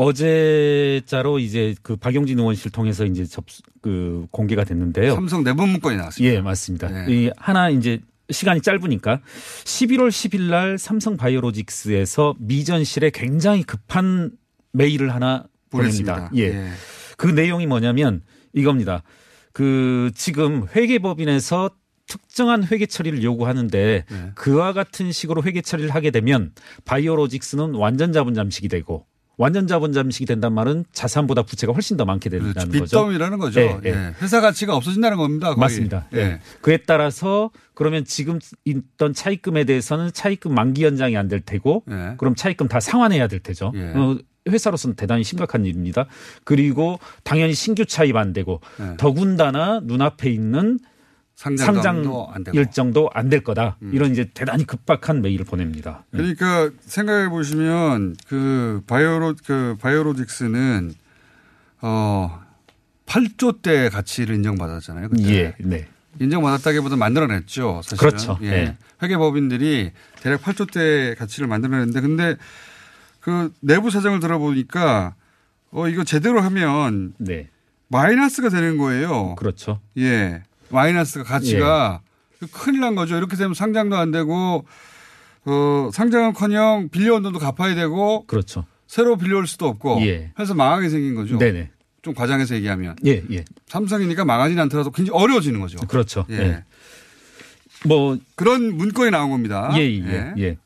어제자로 이제 그 박용진 의원실 통해서 이제 접수, 그 공개가 됐는데요. 삼성 내부 문건이 나왔습니다. 예, 맞습니다. 예. 이 하나 이제 시간이 짧으니까 11월 10일 날 삼성 바이오로직스에서 미전실에 굉장히 급한 메일을 하나 보냈습니다. 예. 예. 그 내용이 뭐냐면 이겁니다. 그 지금 회계법인에서 특정한 회계 처리를 요구하는데 네. 그와 같은 식으로 회계 처리를 하게 되면 바이오로직스는 완전 자본 잠식이 되고 완전 자본 잠식이 된단 말은 자산보다 부채가 훨씬 더 많게 된다는 거죠. 빚더미라는 거죠. 예, 예. 예. 회사 가치가 없어진다는 겁니다. 거의. 맞습니다. 예. 예. 그에 따라서 그러면 지금 있던 차입금에 대해서는 차입금 만기 연장이 안 될 테고 예. 그럼 차입금 다 상환해야 될 테죠. 예. 어, 회사로서는 대단히 심각한 일입니다. 그리고 당연히 신규 차입 안 되고 예. 더군다나 눈앞에 있는 상장도 상장. 음. 일정도 안 될 거다. 이런 이제 대단히 급박한 메일을 보냅니다. 그러니까 생각해 보시면 그 바이오로 그 바이오로직스는 어 8조 대 가치를 인정받았잖아요. 그때. 예, 네. 인정받았다기보다 만들어냈죠. 사실은. 그렇죠. 예. 예. 회계법인들이 대략 8조 대 가치를 만들어냈는데 근데 그 내부 사정을 들어보니까 어 이거 제대로 하면 네. 마이너스가 되는 거예요. 그렇죠. 예. 마이너스가 가치가 예. 큰일 난 거죠. 이렇게 되면 상장도 안 되고 어 상장은커녕 빌려온 돈도 갚아야 되고 그렇죠. 새로 빌려올 수도 없고 예. 해서 망하게 생긴 거죠. 네네. 좀 과장해서 얘기하면 예, 예. 삼성이니까 망하진 않더라도 굉장히 어려워지는 거죠. 그렇죠. 예. 예. 뭐 그런 문건이 나온 겁니다. 예, 예, 예.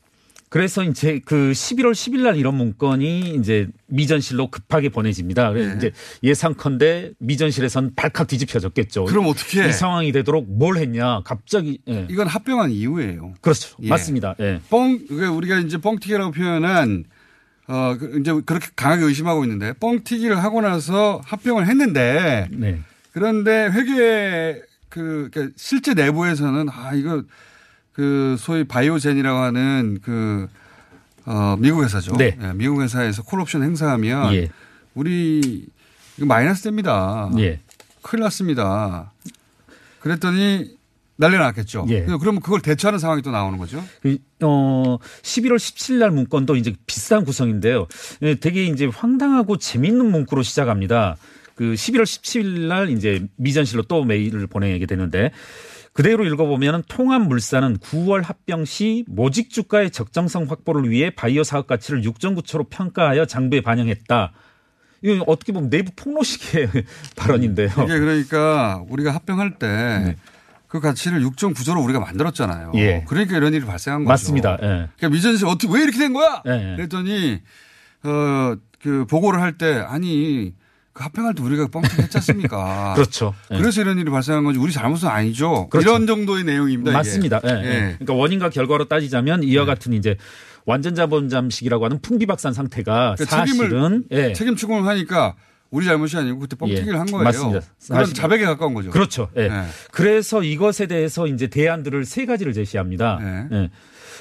그래서 이제 그 11월 10일 날 이런 문건이 이제 미전실로 급하게 보내집니다. 그래서 예. 이제 예상컨대 미전실에선 발칵 뒤집혀졌겠죠. 그럼 어떻게 해? 이 상황이 되도록 뭘 했냐? 갑자기 예. 이건 합병한 이후예요. 그렇죠. 예. 맞습니다. 예. 뻥 그러니까 우리가 이제 뻥튀기라고 표현한 어그 이제 그렇게 강하게 의심하고 있는데 뻥튀기를 하고 나서 합병을 했는데 네. 그런데 회계 그 그러니까 실제 내부에서는 아 이거 그 소위 바이오젠이라고 하는 그 어, 미국 회사죠. 네. 예, 미국 회사에서 콜옵션 행사하면 예. 우리 이거 마이너스 됩니다. 예. 큰일 났습니다. 그랬더니 난리 났겠죠. 예. 그러면 그걸 대처하는 상황이 또 나오는 거죠. 그, 어, 11월 17일 날 문건도 이제 비슷한 구성인데요. 예, 되게 이제 황당하고 재밌는 문구로 시작합니다. 그 11월 17일 날 이제 미전실로 또 메일을 보내게 되는데 그대로 읽어보면 통합물산은 9월 합병 시 모직 주가의 적정성 확보를 위해 바이오 사업 가치를 6.9초로 평가하여 장부에 반영했다. 이거 어떻게 보면 내부 폭로식의 <laughs> 발언인데요. 이게 그러니까 우리가 합병할 때그 가치를 6.9조로 우리가 만들었잖아요. 네. 예. 그러니까 이런 일이 발생한 거죠. 맞습니다. 예. 그러니까 미전실 어떻게 왜 이렇게 된 거야? 예, 예. 그랬더니 어 그 보고를 할 때 아니 그 합병할 때 우리가 뻥튀기 했지 않습니까? <laughs> 그렇죠. 예. 그래서 이런 일이 발생한 거지 우리 잘못은 아니죠. 그렇죠. 이런 정도의 내용입니다. 맞습니다. 예, 예. 그러니까 원인과 결과로 따지자면 이와 같은 이제 완전 자본 잠식이라고 하는 풍비박산 상태가 그러니까 사실은 책임을 예. 책임 추궁을 하니까 우리 잘못이 아니고 그때 뻥튀기를 예, 한 거예요. 맞습니다. 그런 자백에 가까운 거죠. 그렇죠. 예. 예. 그래서 이것에 대해서 이제 대안들을 세 가지를 제시합니다. 예.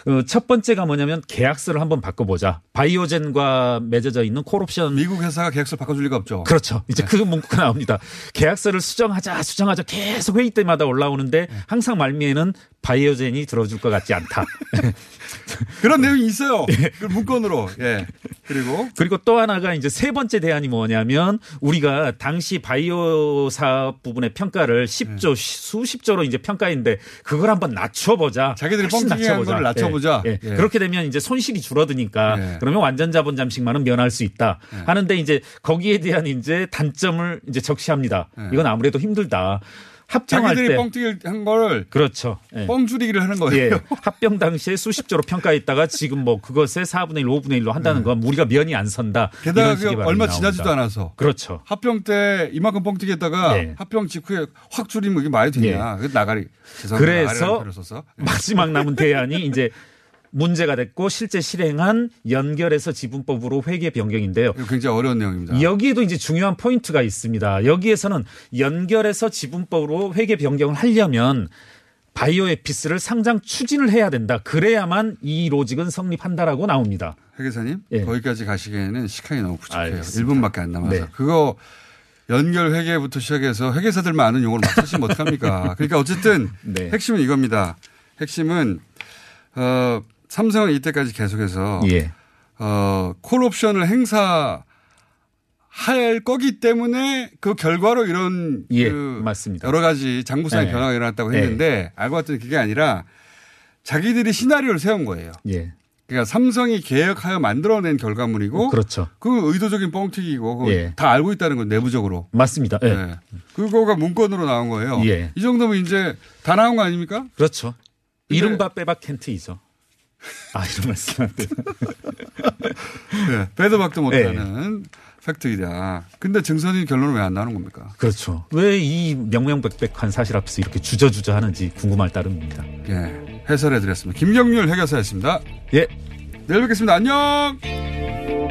예. 어, 첫 번째가 뭐냐면 계약서를 한번 바꿔보자. 바이오젠과 맺어져 있는 콜옵션. 미국 회사가 계약서 바꿔줄 리가 없죠. 그렇죠. 이제 네. 그 문구가 나옵니다. 계약서를 수정하자, 수정하자 계속 회의 때마다 올라오는데 네. 항상 말미에는 바이오젠이 들어줄 것 같지 않다. <laughs> <laughs> 그런 내용이 있어요. 그 문건으로. 예. 그리고 그리고 또 하나가 이제 세 번째 대안이 뭐냐면 우리가 당시 바이오 사업 부분의 평가를 10조 수십조로 이제 평가했는데 그걸 한번 낮춰보자. 자기들이 뻥튀기한 낮춰보자. 거를 낮춰보자. 예, 예. 예. 그렇게 되면 이제 손실이 줄어드니까 예. 그러면 완전 자본 잠식만은 면할 수 있다. 예. 하는데 이제 거기에 대한 이제 단점을 이제 적시합니다. 예. 이건 아무래도 힘들다. 합병할 때 뻥튀기를 한 거를 그렇죠. 예. 뻥줄이기를 하는 거예요. 예. <laughs> 합병 당시에 수십조로 평가했다가 지금 뭐 그것의 4분의 1, 5분의 1로 한다는 건 우리가 면이 안 선다. 네. 게다가 얼마. 지나지도 않아서 그렇죠. 합병 때 이만큼 뻥튀기 했다가 예. 합병 직후에 확 줄이면 이게 말이 되냐. 그 나가리. 그래서 써서. 예. 마지막 남은 대안이 이제 문제가 됐고 실제 실행한 연결해서 지분법으로 회계 변경인데요. 굉장히 어려운 내용입니다. 여기에도 이제 중요한 포인트가 있습니다. 여기에서는 연결해서 지분법으로 회계 변경을 하려면 바이오에피스를 상장 추진을 해야 된다. 그래야만 이 로직은 성립한다라고 나옵니다. 회계사님 예. 거기까지 가시기에는 시간이 너무 부족해요. 알겠습니다. 1분밖에 안 남아서. 네. 그거 연결 회계부터 시작해서 회계사들만 아는 용어를 막 쓰시면 어떡합니까? <laughs> 그러니까 어쨌든 네. 핵심은 이겁니다. 핵심은 어, 삼성은 이때까지 계속해서 예. 어, 콜 옵션을 행사 할 거기 때문에 그 결과로 이런 예, 그 맞습니다. 여러 가지 장부상의 예. 변화가 일어났다고 예. 했는데 알고 봤더니 그게 아니라 자기들이 시나리오를 세운 거예요. 예. 그러니까 삼성이 계획하여 만들어낸 결과물이고 그렇죠. 그 의도적인 뻥튀기고 예. 다 알고 있다는 건 내부적으로. 맞습니다. 예. 네. 그거가 문건으로 나온 거예요. 예. 이 정도면 이제 다 나온 거 아닙니까? 그렇죠. 이른바 빼박 캔트이죠. 아, 이런 말씀 안 돼요. <laughs> 네. 빼도 박도 예. 못하는 팩트이다. 근데 증선이 결론은 왜 안 나오는 겁니까? 그렇죠. 왜 이 명명백백한 사실 앞에서 이렇게 주저주저 하는지 궁금할 따름입니다. 예. 해설해 드렸습니다. 김경률 해결사였습니다. 예. 내일 뵙겠습니다. 안녕!